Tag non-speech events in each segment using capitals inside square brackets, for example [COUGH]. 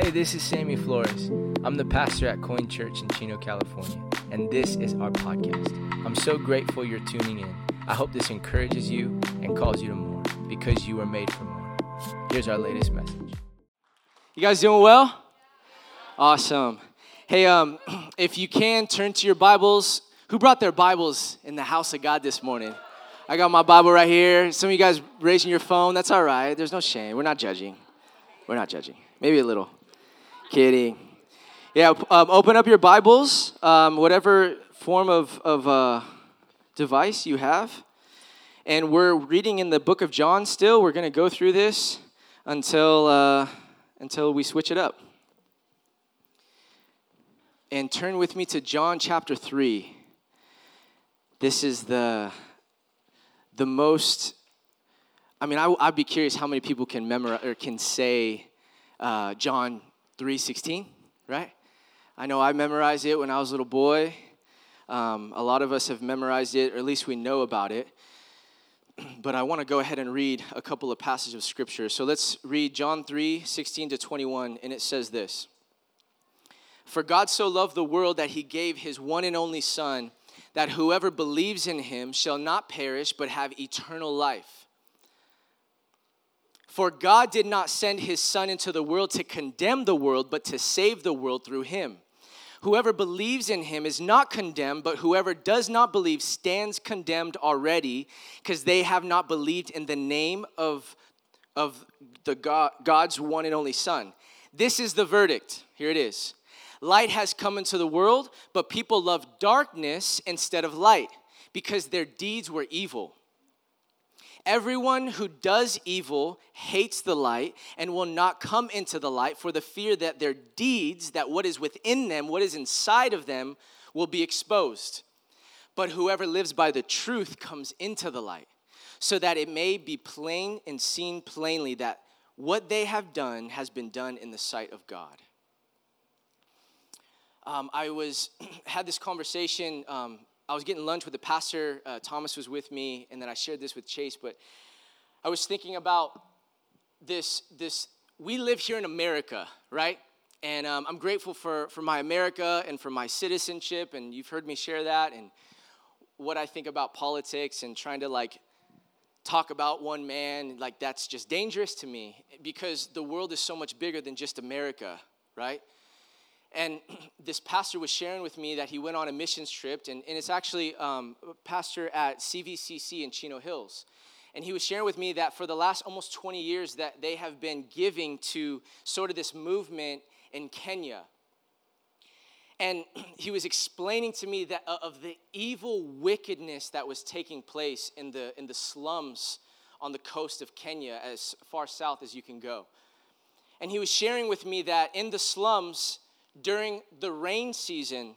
Hey, this is Sammy Flores. I'm the pastor at Coin Church in Chino, California, and this is our podcast. I'm so grateful you're tuning in. I hope this encourages you and calls you to more because you were made for more. Here's our latest message. You guys doing well? Awesome. Hey, um, [CLEARS THROAT] if you can turn to your Bibles. Who brought their Bibles in the house of God this morning? I got my Bible right here. Some of you guys raising your phone. That's all right. There's no shame. We're not judging. We're not judging. Maybe a little. Kidding. Yeah, um, open up your Bibles, um, whatever form of, of uh, device you have. And we're reading in the book of John still. We're going to go through this until, uh, until we switch it up. And turn with me to John chapter 3. This is the, the most, I mean, I, would be curious how many people can memorize or can say uh, John 3.16, right? I know I memorized it when I was a little boy. Um, a lot of us have memorized it, or at least we know about it. [CLEARS THROAT] But I want to go ahead and read a couple of passages of scripture. So let's read John 3 16 to 21, and it says this For God so loved the world that he gave his one and only Son, that whoever believes in him shall not perish, but have eternal life. For God did not send his Son into the world to condemn the world, but to save the world through him. Whoever believes in him is not condemned, but whoever does not believe stands condemned already, because they have not believed in the name of, of the God, God's one and only Son. This is the verdict. Here it is. Light has come into the world, but people love darkness instead of light, because their deeds were evil. Everyone who does evil hates the light and will not come into the light for the fear that their deeds, that what is within them, what is inside of them, will be exposed. But whoever lives by the truth comes into the light, so that it may be plain and seen plainly that what they have done has been done in the sight of God. Um, I was [CLEARS THROAT] had this conversation um, I was getting lunch with the pastor. Uh, Thomas was with me, and then I shared this with Chase. But I was thinking about this. This we live here in America, right? And um, I'm grateful for for my America and for my citizenship. And you've heard me share that and what I think about politics and trying to like talk about one man. Like that's just dangerous to me because the world is so much bigger than just America, right? And [CLEARS THROAT] this pastor was sharing with me that he went on a missions trip, and, and it's actually um, a pastor at CVCC in Chino Hills. And he was sharing with me that for the last almost 20 years that they have been giving to sort of this movement in Kenya. And [CLEARS THROAT] he was explaining to me that uh, of the evil wickedness that was taking place in the, in the slums on the coast of Kenya, as far south as you can go. And he was sharing with me that in the slums, during the rain season,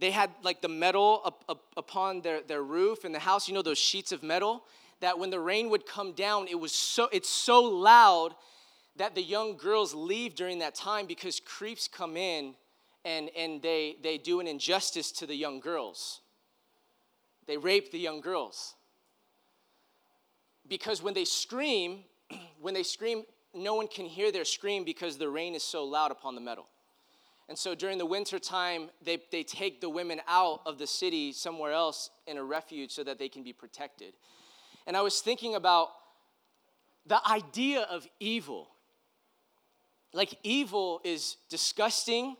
they had like the metal up, up, upon their, their roof in the house, you know, those sheets of metal, that when the rain would come down, it was so, it's so loud that the young girls leave during that time because creeps come in and, and they, they do an injustice to the young girls. They rape the young girls. Because when they scream, [CLEARS THROAT] when they scream, no one can hear their scream because the rain is so loud upon the metal. And so during the winter time, they, they take the women out of the city somewhere else in a refuge so that they can be protected. And I was thinking about the idea of evil. Like, evil is disgusting,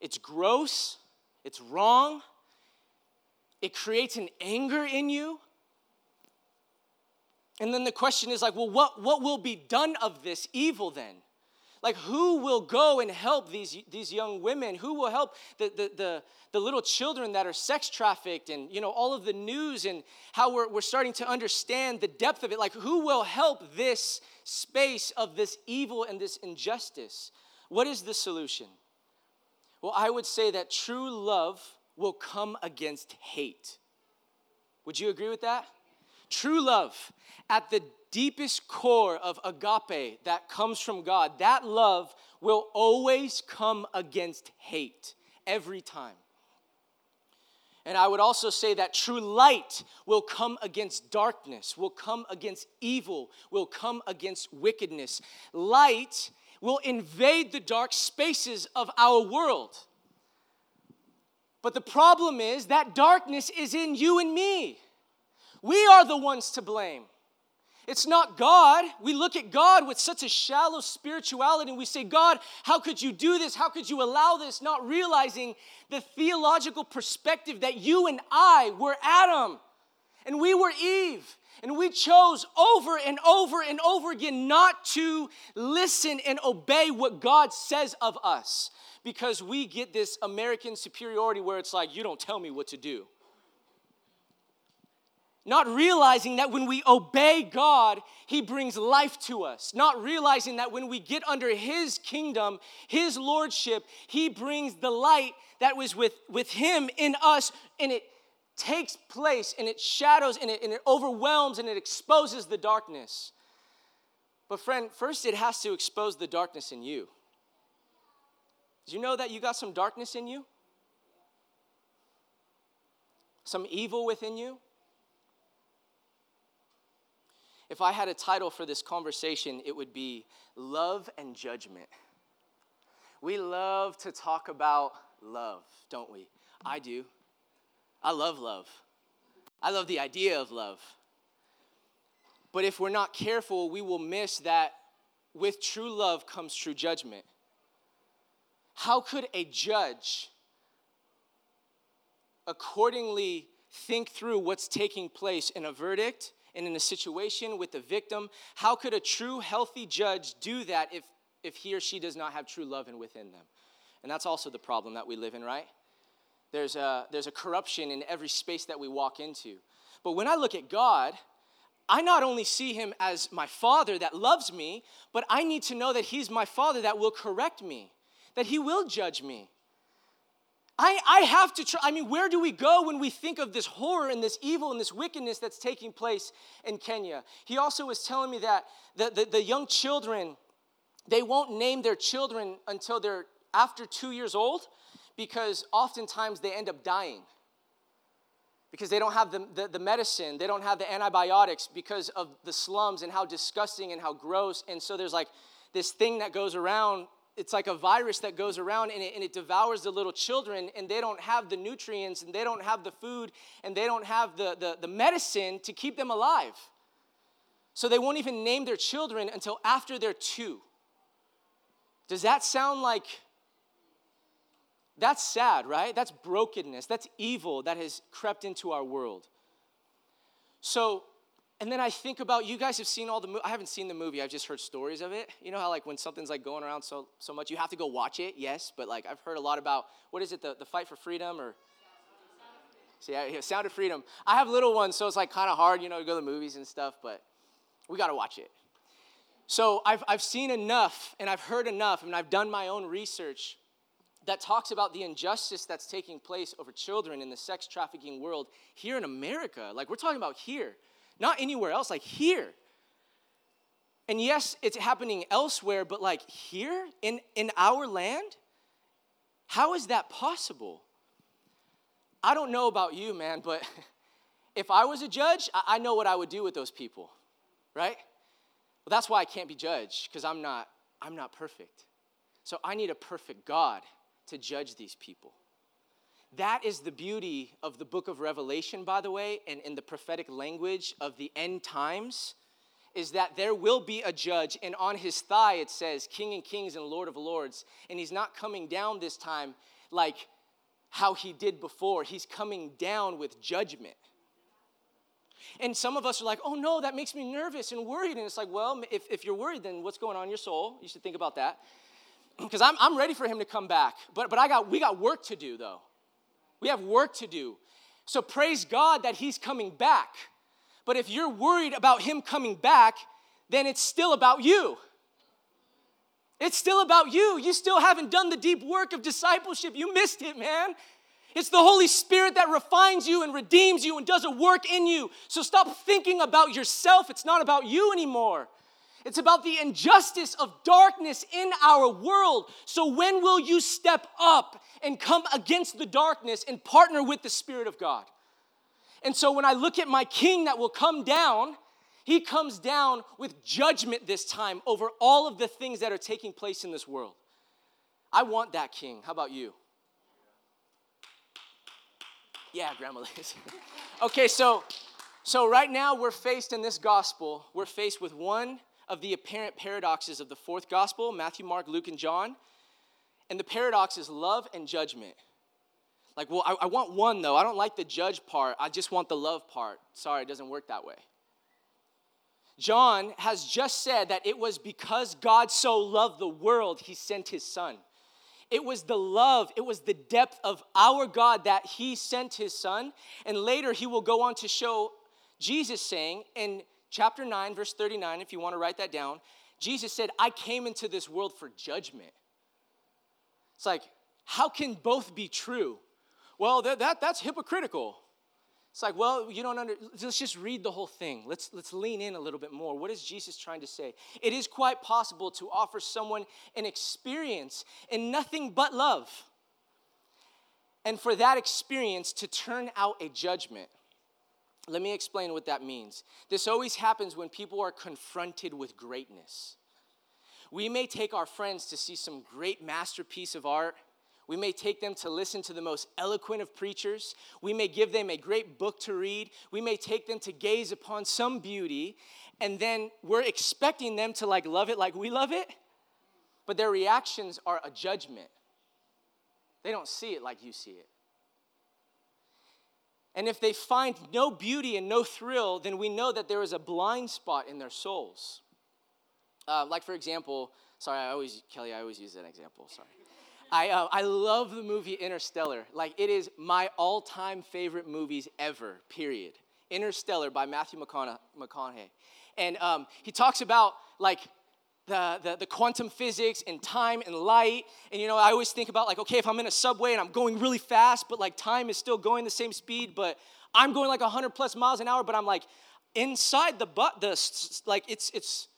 it's gross, it's wrong, it creates an anger in you. And then the question is like, well, what, what will be done of this evil then? Like, who will go and help these, these young women? Who will help the, the, the, the, little children that are sex trafficked and, you know, all of the news and how we're, we're starting to understand the depth of it? Like, who will help this space of this evil and this injustice? What is the solution? Well, I would say that true love will come against hate. Would you agree with that? True love at the deepest core of agape that comes from God, that love will always come against hate every time. And I would also say that true light will come against darkness, will come against evil, will come against wickedness. Light will invade the dark spaces of our world. But the problem is that darkness is in you and me. We are the ones to blame. It's not God. We look at God with such a shallow spirituality and we say, God, how could you do this? How could you allow this? Not realizing the theological perspective that you and I were Adam and we were Eve. And we chose over and over and over again not to listen and obey what God says of us because we get this American superiority where it's like, you don't tell me what to do not realizing that when we obey God, He brings life to us, not realizing that when we get under His kingdom, His lordship, He brings the light that was with, with Him in us, and it takes place, and it shadows, and it, and it overwhelms, and it exposes the darkness. But, friend, first it has to expose the darkness in you. Do you know that you got some darkness in you? Some evil within you? If I had a title for this conversation, it would be Love and Judgment. We love to talk about love, don't we? I do. I love love. I love the idea of love. But if we're not careful, we will miss that with true love comes true judgment. How could a judge accordingly think through what's taking place in a verdict and in a situation with the victim. How could a true, healthy judge do that if, if he or she does not have true love in within them? And that's also the problem that we live in, right? There's a, there's a corruption in every space that we walk into. But when I look at God, I not only see him as my father that loves me, but I need to know that he's my father that will correct me, that he will judge me. I, I have to try. I mean, where do we go when we think of this horror and this evil and this wickedness that's taking place in Kenya? He also was telling me that the, the, the young children, they won't name their children until they're after two years old because oftentimes they end up dying because they don't have the, the, the, medicine, they don't have the antibiotics because of the slums and how disgusting and how gross. And so there's like this thing that goes around it's like a virus that goes around and it, and it devours the little children and they don't have the nutrients and they don't have the food and they don't have the, the, the medicine to keep them alive. So they won't even name their children until after they're two. Does that sound like that's sad right? That's brokenness. That's evil that has crept into our world. So and then I think about you guys have seen all the. I haven't seen the movie. I've just heard stories of it. You know how like when something's like going around so so much, you have to go watch it. Yes, but like I've heard a lot about what is it the the fight for freedom or. See, yeah, Sound of Freedom. I have little ones, so it's like kind of hard, you know, to go to the movies and stuff. But we got to watch it. So I've I've seen enough, and I've heard enough, and I've done my own research that talks about the injustice that's taking place over children in the sex trafficking world here in America. Like we're talking about here. Not anywhere else, like here. And yes, it's happening elsewhere, but like here in, in our land, how is that possible? I don't know about you, man, but [LAUGHS] if I was a judge, I know what I would do with those people, right? Well, that's why I can't be judged, because I'm not, I'm not perfect. So I need a perfect God to judge these people. That is the beauty of the book of Revelation, by the way, and in the prophetic language of the end times, is that there will be a judge, and on his thigh it says, King and Kings and Lord of Lords. And he's not coming down this time like how he did before, he's coming down with judgment. And some of us are like, oh no, that makes me nervous and worried. And it's like, well, if, if you're worried, then what's going on in your soul? You should think about that. [CLEARS THROAT] Because I'm, I'm ready for him to come back. But, but I got, we got work to do, though. We have work to do. So praise God that He's coming back. But if you're worried about Him coming back, then it's still about you. It's still about you. You still haven't done the deep work of discipleship. You missed it, man. It's the Holy Spirit that refines you and redeems you and does a work in you. So stop thinking about yourself. It's not about you anymore. It's about the injustice of darkness in our world. So, when will you step up and come against the darkness and partner with the Spirit of God? And so, when I look at my king that will come down, He comes down with judgment this time over all of the things that are taking place in this world. I want that king. How about you? Yeah, Grandma Liz. [LAUGHS] okay, so so right now we're faced in this gospel, we're faced with one of the apparent paradoxes of the fourth gospel, Matthew, Mark, Luke, and John. And the paradox is love and judgment. Like, well, I, I want one though. I don't like the judge part. I just want the love part. Sorry, it doesn't work that way. John has just said that it was because God so loved the world, he sent his son. It was the love, it was the depth of our God that he sent his son. And later he will go on to show Jesus saying in chapter 9, verse 39, if you want to write that down, Jesus said, I came into this world for judgment. It's like, how can both be true? Well, that, that, that's hypocritical. It's like, well, you don't under, let's just read the whole thing. Let's, let's lean in a little bit more. What is Jesus trying to say? It is quite possible to offer someone an experience in nothing but love. And for that experience to turn out a judgment. Let me explain what that means. This always happens when people are confronted with greatness. We may take our friends to see some great masterpiece of art we may take them to listen to the most eloquent of preachers. We may give them a great book to read. We may take them to gaze upon some beauty, and then we're expecting them to like love it like we love it, but their reactions are a judgment. They don't see it like you see it. And if they find no beauty and no thrill, then we know that there is a blind spot in their souls. Uh, like, for example, sorry, I always, Kelly, I always use that example, sorry. I, uh, I love the movie Interstellar. Like, it is my all time favorite movies ever, period. Interstellar by Matthew McConaughey. And um, he talks about, like, the, the, the, quantum physics and time and light. And you know, I always think about like, okay, if I'm in a subway and I'm going really fast, but like time is still going the same speed, but I'm going like 100 plus miles an hour, but I'm like inside the butt, the like it's it's,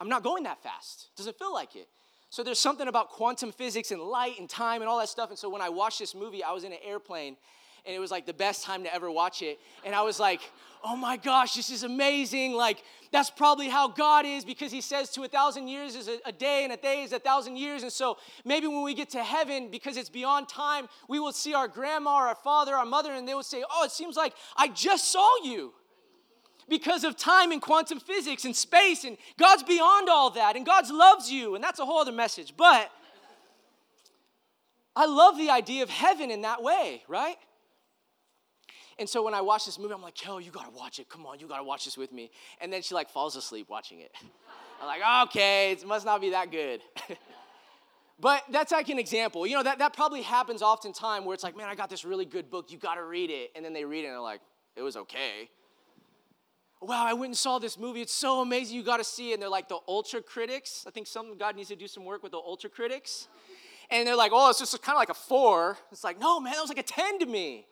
I'm not going that fast. Does it feel like it. So there's something about quantum physics and light and time and all that stuff. And so when I watched this movie, I was in an airplane and it was like the best time to ever watch it. And I was like, oh my gosh, this is amazing. Like, that's probably how God is because He says to a thousand years is a, a, day and a day is a thousand years. And so maybe when we get to heaven, because it's beyond time, we will see our grandma, or our father, our mother, and they will say, oh, it seems like I just saw you because of time and quantum physics and space, and God's beyond all that, and God loves you, and that's a whole other message. But I love the idea of heaven in that way, right? And so when I watch this movie, I'm like, Kel, you gotta watch it. Come on, you gotta watch this with me. And then she like falls asleep watching it. [LAUGHS] I'm like, okay, it must not be that good. [LAUGHS] but that's like an example. You know, that, that probably happens oftentimes where it's like, man, I got this really good book, you gotta read it. And then they read it and they're like, it was okay wow, I went and saw this movie. It's so amazing. You got to see it. And they're like the ultra critics. I think some God needs to do some work with the ultra critics. And they're like, oh, it's just kind of like a four. It's like, no, man, that was like a 10 to me.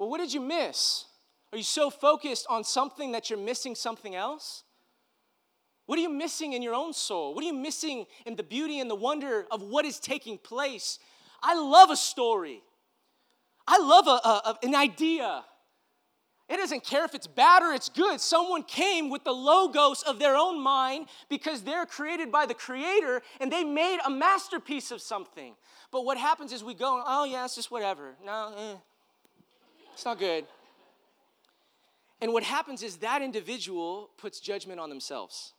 Well, what did you miss? Are you so focused on something that you're missing something else? What are you missing in your own soul? What are you missing in the beauty and the wonder of what is taking place? I love a story. I love a, a, an idea. It doesn't care if it's bad or it's good. Someone came with the logos of their own mind because they're created by the Creator and they made a masterpiece of something. But what happens is we go, oh, yeah, it's just whatever. No, eh, it's not good. And what happens is that individual puts judgment on themselves.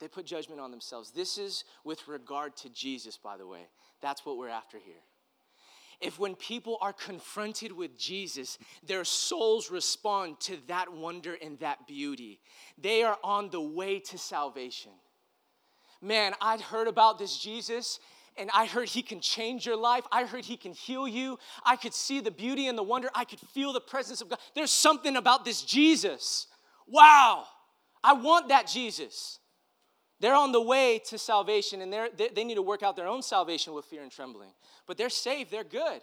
They put judgment on themselves. This is with regard to Jesus, by the way. That's what we're after here if when people are confronted with Jesus, their souls respond to that wonder and that beauty, they are on the way to salvation. Man, I'd heard about this Jesus and I heard he can change your life. I heard he can heal you. I could see the beauty and the wonder. I could feel the presence of God. There's something about this Jesus. Wow, I want that Jesus. They're on the way to salvation and they they need to work out their own salvation with fear and trembling. But they're saved, they're good.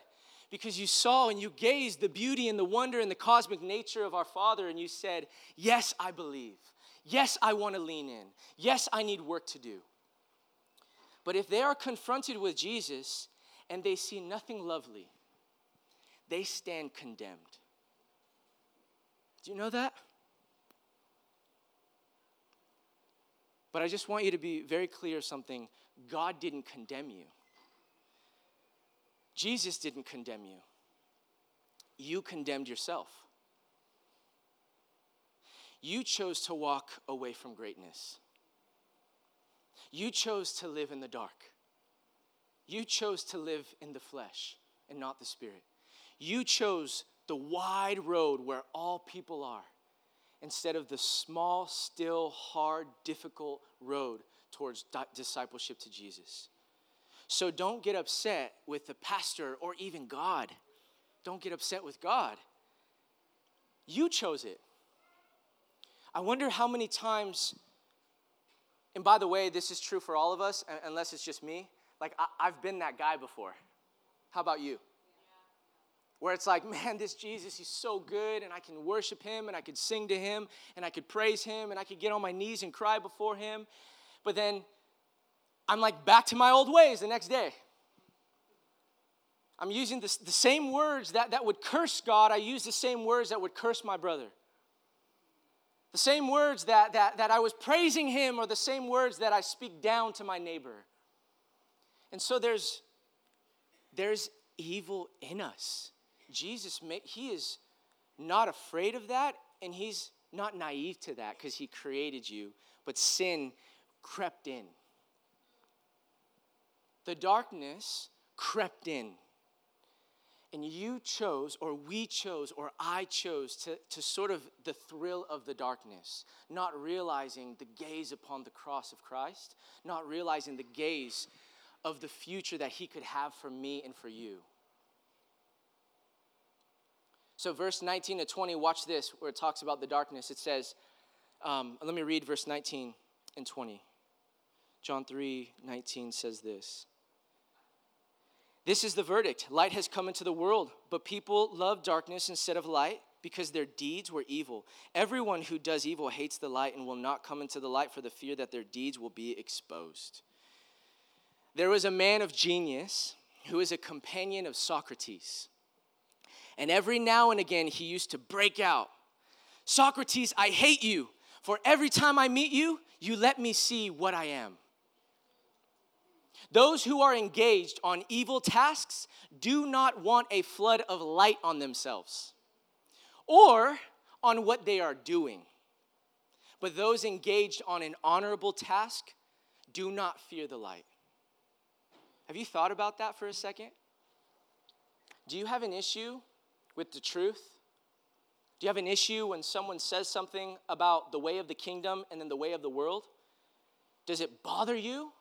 Because you saw and you gazed the beauty and the wonder and the cosmic nature of our Father, and you said, Yes, I believe. Yes, I want to lean in. Yes, I need work to do. But if they are confronted with Jesus and they see nothing lovely, they stand condemned. Do you know that? But I just want you to be very clear something. God didn't condemn you. Jesus didn't condemn you. You condemned yourself. You chose to walk away from greatness. You chose to live in the dark. You chose to live in the flesh and not the spirit. You chose the wide road where all people are instead of the small, still, hard, difficult road towards discipleship to Jesus. So don't get upset with the pastor or even God. Don't get upset with God. You chose it. I wonder how many times, and by the way, this is true for all of us, unless it's just me. Like, I, have been that guy before. How about you? where it's like, [LAUGHS] man, this Jesus, he's so good, and I can worship him, and I could sing to him, and I could praise him, and I could get on my knees and cry before him. But then I'm like back to my old ways the next day. I'm using the, the same words that, that would curse God, I use the same words that would curse my brother. The same words that, that, that I was praising him are the same words that I speak down to my neighbor. And so there's, there's evil in us. Jesus, he is not afraid of that, and he's not naive to that because he created you, but sin crept in. The darkness crept in. And you chose, or we chose, or I chose to, to sort of the thrill of the darkness, not realizing the gaze upon the cross of Christ, not realizing the gaze of the future that He could have for me and for you. So, verse 19 to 20, watch this, where it talks about the darkness. It says, um, let me read verse 19 and 20. John 3 19 says this. This is the verdict light has come into the world, but people love darkness instead of light because their deeds were evil. Everyone who does evil hates the light and will not come into the light for the fear that their deeds will be exposed. There was a man of genius who is a companion of Socrates. And every now and again, he used to break out Socrates, I hate you, for every time I meet you, you let me see what I am. Those who are engaged on evil tasks do not want a flood of light on themselves or on what they are doing. But those engaged on an honorable task do not fear the light. Have you thought about that for a second? Do you have an issue with the truth? Do you have an issue when someone says something about the way of the kingdom and then the way of the world? Does it bother you?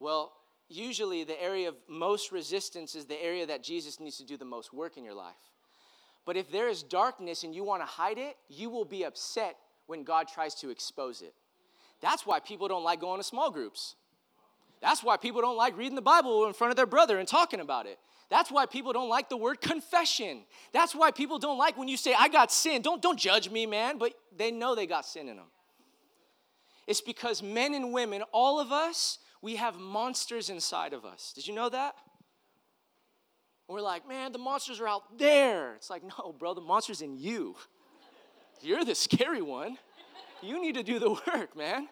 Well, usually the area of most resistance is the area that Jesus needs to do the most work in your life. But if there is darkness and you want to hide it, you will be upset when God tries to expose it. That's why people don't like going to small groups. That's why people don't like reading the Bible in front of their brother and talking about it. That's why people don't like the word confession. That's why people don't like when you say, I got sin. Don't, don't judge me, man, but they know they got sin in them. It's because men and women, all of us, we have monsters inside of us. Did you know that? We're like, man, the monsters are out there. It's like, no, bro, the monster's in you. You're the scary one. You need to do the work, man.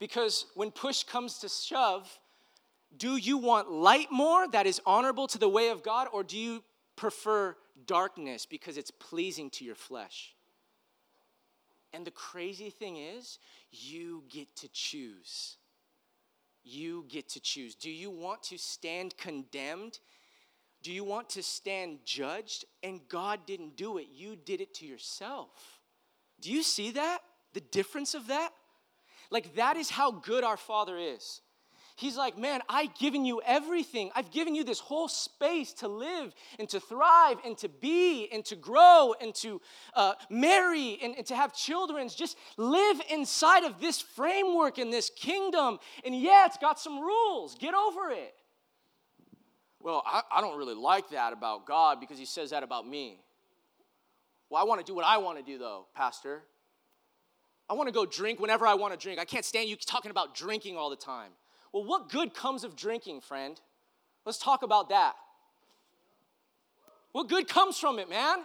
Because when push comes to shove, do you want light more that is honorable to the way of God, or do you prefer darkness because it's pleasing to your flesh? And the crazy thing is, you get to choose. You get to choose. Do you want to stand condemned? Do you want to stand judged? And God didn't do it, you did it to yourself. Do you see that? The difference of that? Like, that is how good our Father is. He's like, man, I've given you everything. I've given you this whole space to live and to thrive and to be and to grow and to uh, marry and, and to have children. Just live inside of this framework and this kingdom. And yeah, it's got some rules. Get over it. Well, I, I don't really like that about God because he says that about me. Well, I want to do what I want to do, though, Pastor. I want to go drink whenever I want to drink. I can't stand you talking about drinking all the time. Well, what good comes of drinking, friend? Let's talk about that. What good comes from it, man?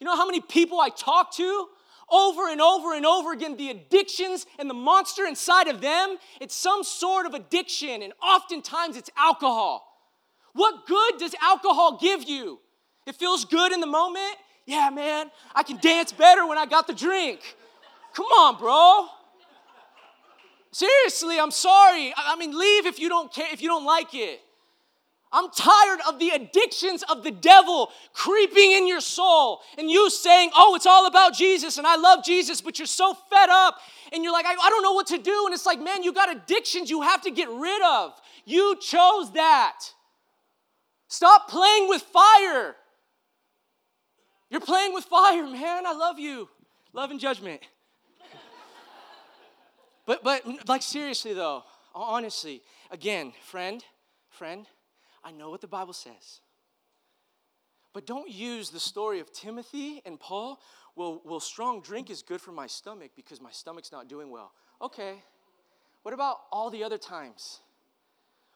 You know how many people I talk to over and over and over again the addictions and the monster inside of them, it's some sort of addiction, and oftentimes it's alcohol. What good does alcohol give you? It feels good in the moment. Yeah, man, I can dance better when I got the drink. Come on, bro. Seriously, I'm sorry. I mean, leave if you don't care, if you don't like it. I'm tired of the addictions of the devil creeping in your soul and you saying, Oh, it's all about Jesus and I love Jesus, but you're so fed up and you're like, I, I, don't know what to do. And it's like, man, you got addictions you have to get rid of. You chose that. Stop playing with fire. You're playing with fire, man. I love you. Love and judgment. But but like seriously though, honestly, again, friend, friend, I know what the Bible says. But don't use the story of Timothy and Paul. Well, well, strong drink is good for my stomach because my stomach's not doing well. Okay. What about all the other times?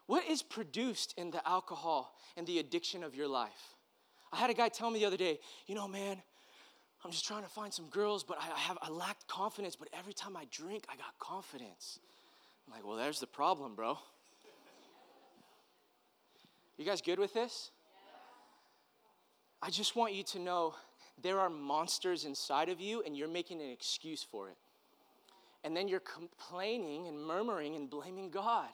What is produced in the alcohol and the addiction of your life? I had a guy tell me the other day, you know, man, I'm just trying to find some girls, but I have I lacked confidence, but every time I drink, I got confidence. I'm like, well, there's the problem, bro. You guys good with this? I just want you to know there are monsters inside of you, and you're making an excuse for it. And then you're complaining and murmuring and blaming God.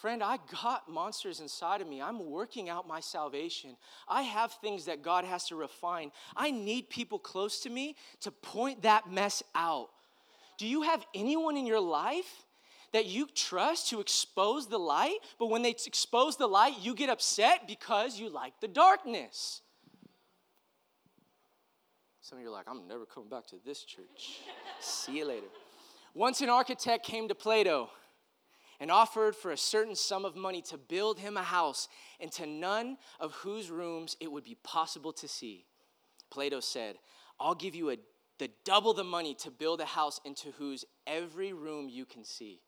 Friend, I got monsters inside of me. I'm working out my salvation. I have things that God has to refine. I need people close to me to point that mess out. Do you have anyone in your life that you trust to expose the light, but when they expose the light, you get upset because you like the darkness? Some of you are like, I'm never coming back to this church. See you later. Once an architect came to Plato and offered for a certain sum of money to build him a house into none of whose rooms it would be possible to see. Plato said, I'll give you a, the double the money to build a house into whose every room you can see.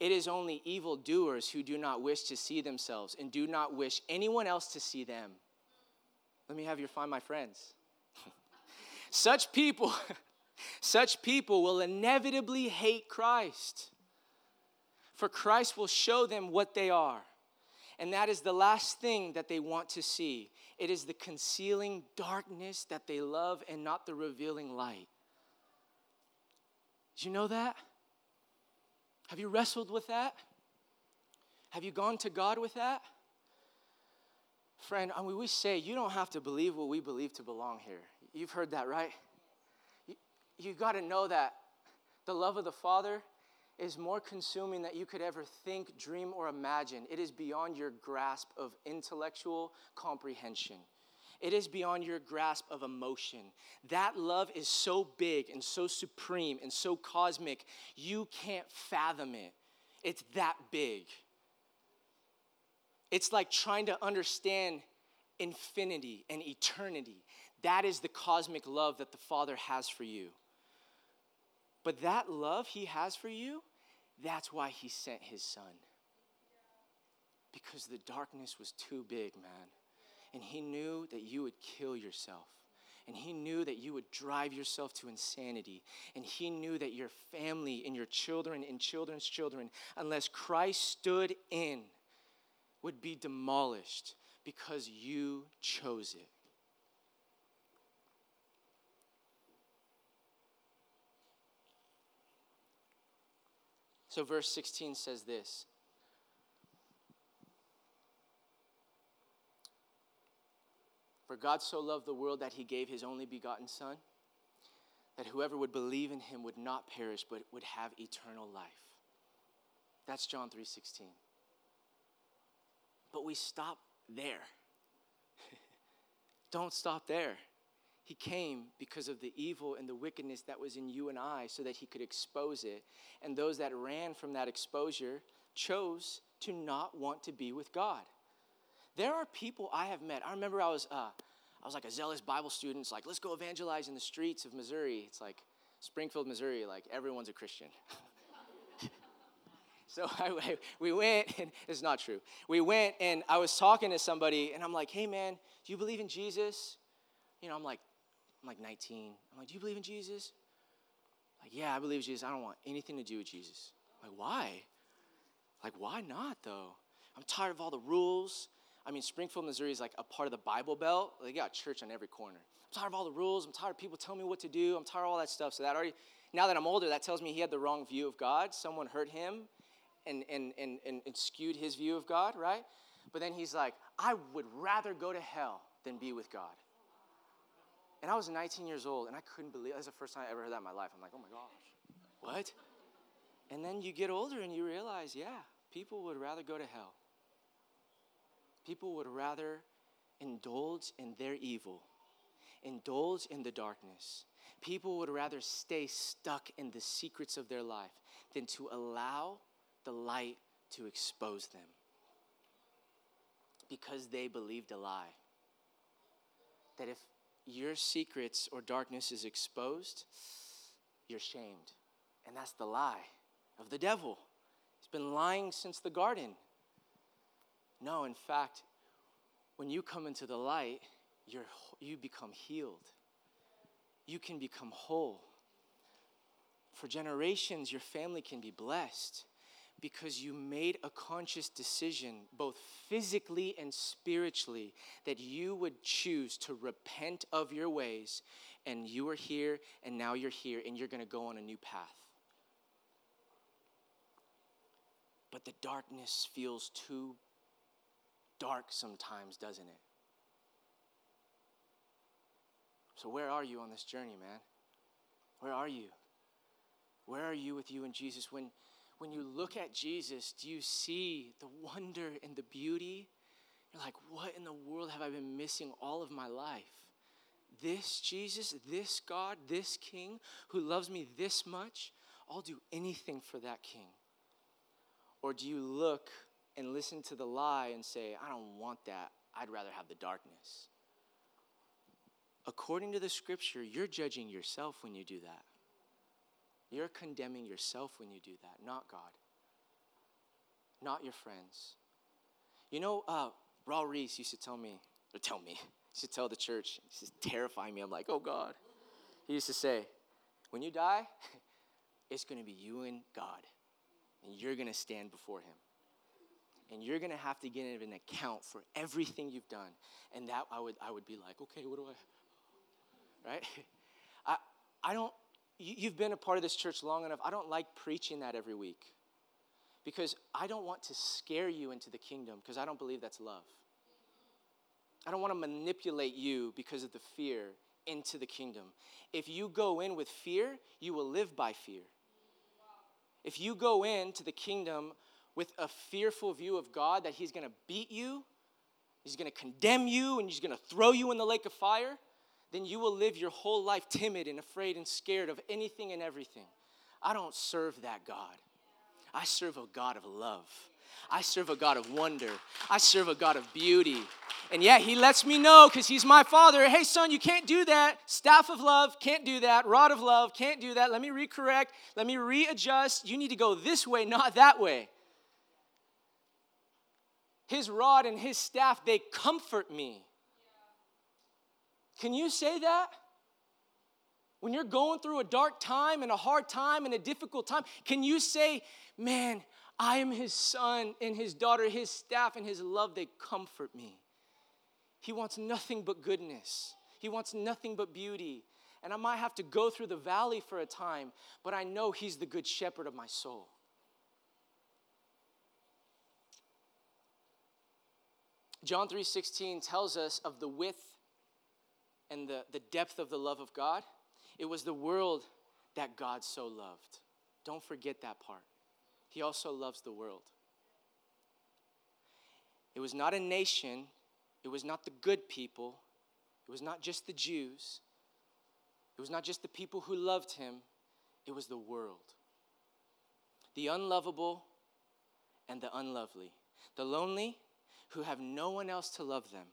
It is only evildoers who do not wish to see themselves and do not wish anyone else to see them. Let me have you find my friends. [LAUGHS] such people, [LAUGHS] such people will inevitably hate Christ for Christ will show them what they are. And that is the last thing that they want to see. It is the concealing darkness that they love and not the revealing light. Did you know that? Have you wrestled with that? Have you gone to God with that? Friend, I mean, we say you don't have to believe what we believe to belong here. You've heard that, right? You, you got to know that the love of the Father is more consuming than you could ever think, dream, or imagine. It is beyond your grasp of intellectual comprehension. It is beyond your grasp of emotion. That love is so big and so supreme and so cosmic, you can't fathom it. It's that big. It's like trying to understand infinity and eternity. That is the cosmic love that the Father has for you. But that love He has for you that's why he sent his son. Because the darkness was too big, man. And he knew that you would kill yourself. And he knew that you would drive yourself to insanity. And he knew that your family and your children and children's children, unless Christ stood in, would be demolished because you chose it. So, verse 16 says this For God so loved the world that he gave his only begotten Son, that whoever would believe in him would not perish, but would have eternal life. That's John 3:16. But we stop there. [LAUGHS] Don't stop there. He came because of the evil and the wickedness that was in you and I so that he could expose it. And those that ran from that exposure chose to not want to be with God. There are people I have met. I remember I was, uh, I was like a zealous Bible student. It's like, let's go evangelize in the streets of Missouri. It's like Springfield, Missouri, like everyone's a Christian. [LAUGHS] so I, [LAUGHS] we went, and it's not true. We went, and I was talking to somebody, and I'm like, hey, man, do you believe in Jesus? You know, I'm like I'm like 19. I'm like, do you believe in Jesus? Like, yeah, I believe in Jesus. I don't want anything to do with Jesus. I'm like, why? Like, why not though? I'm tired of all the rules. I mean, Springfield, Missouri is like a part of the Bible Belt. They got church on every corner. I'm tired of all the rules. I'm tired of people telling me what to do. I'm tired of all that stuff. So that already, now that I'm older, that tells me he had the wrong view of God. Someone hurt him and, and, and, and, and skewed his view of God, right? But then he's like, I would rather go to hell than be with God. And I was 19 years old, and I couldn't believe that's the first time I ever heard that in my life. I'm like, oh my gosh, what? And then you get older and you realize, yeah, people would rather go to hell. People would rather indulge in their evil, indulge in the darkness. People would rather stay stuck in the secrets of their life than to allow the light to expose them because they believed a lie. That if your secrets or darkness is exposed, you're shamed. And that's the lie of the devil. He's been lying since the garden. No, in fact, when you come into the light, you're, you become healed. You can become whole. For generations, your family can be blessed because you made a conscious decision, both physically and spiritually, that you would choose to repent of your ways, and you are here, and now you're here, and you're going to go on a new path. But the darkness feels too dark sometimes, doesn't it? So, where are you on this journey, man? Where are you? Where are you with you and Jesus? When, when you look at Jesus, do you see the wonder and the beauty? You're like, what in the world have I been missing all of my life? This Jesus, this God, this King who loves me this much, I'll do anything for that King. Or do you look and listen to the lie and say, I don't want that. I'd rather have the darkness. According to the scripture, you're judging yourself when you do that. You're condemning yourself when you do that, not God, not your friends. You know, uh, Raul Ries used to tell me, or tell me, [LAUGHS] used to tell the church, he used to terrify me. I'm like, oh God. He used to say, when you die, [LAUGHS] it's going to be you and God, and you're going to stand before Him and you're going to have to give an account for everything you've done. And that I would, I would be like, okay, what do I, [LAUGHS] right? I, I don't, you've been a part of this church long enough. I don't like preaching that every week because I don't want to scare you into the kingdom because I don't believe that's love. I don't want to manipulate you because of the fear into the kingdom. If you go in with fear, you will live by fear. If you go into the kingdom with a fearful view of God that He's going to beat you, He's going to condemn you, and He's going to throw you in the lake of fire, then you will live your whole life timid and afraid and scared of anything and everything. I don't serve that God. I serve a God of love. I serve a God of wonder. I serve a God of beauty. And yet he lets me know because he's my father. Hey, son, you can't do that. Staff of love, can't do that. Rod of love, can't do that. Let me recorrect. Let me readjust. You need to go this way, not that way. His rod and his staff, they comfort me. Can you say that? When you're going through a dark time and a hard time and a difficult time, can you say, Man, I am his son and his daughter, his staff and his love, they comfort me. He wants nothing but goodness, he wants nothing but beauty. And I might have to go through the valley for a time, but I know he's the good shepherd of my soul. John 3:16 tells us of the width and the, the depth of the love of God. It was the world that God so loved. Don't forget that part. He also loves the world. It was not a nation, it was not the good people, it was not just the Jews, it was not just the people who loved him, it was the world. The unlovable and the unlovely, the lonely who have no one else to love them.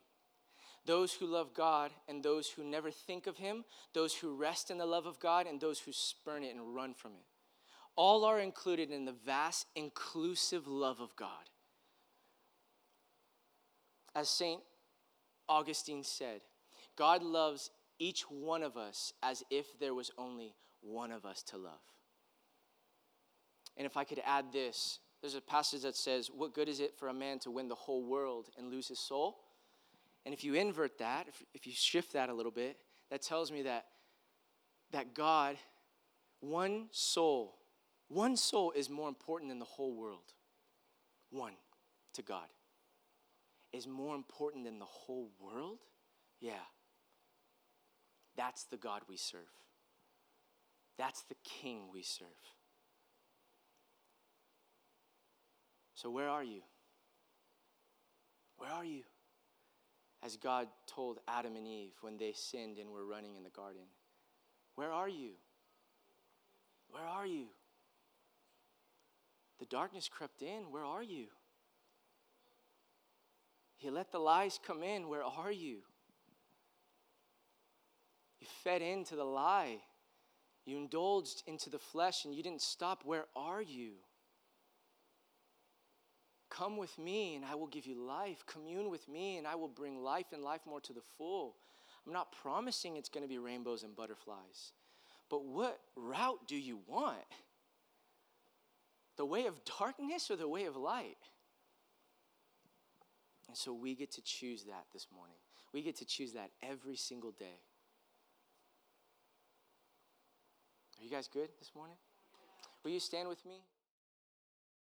Those who love God and those who never think of Him, those who rest in the love of God and those who spurn it and run from it. All are included in the vast, inclusive love of God. As St. Augustine said, God loves each one of us as if there was only one of us to love. And if I could add this, there's a passage that says, What good is it for a man to win the whole world and lose his soul? And if you invert that, if, if you shift that a little bit, that tells me that, that God, one soul, one soul is more important than the whole world. One to God is more important than the whole world? Yeah. That's the God we serve. That's the King we serve. So, where are you? Where are you? As God told Adam and Eve when they sinned and were running in the garden. Where are you? Where are you? The darkness crept in. Where are you? He let the lies come in. Where are you? You fed into the lie. You indulged into the flesh and you didn't stop. Where are you? Come with me and I will give you life. Commune with me and I will bring life and life more to the full. I'm not promising it's going to be rainbows and butterflies, but what route do you want? The way of darkness or the way of light? And so we get to choose that this morning. We get to choose that every single day. Are you guys good this morning? Will you stand with me?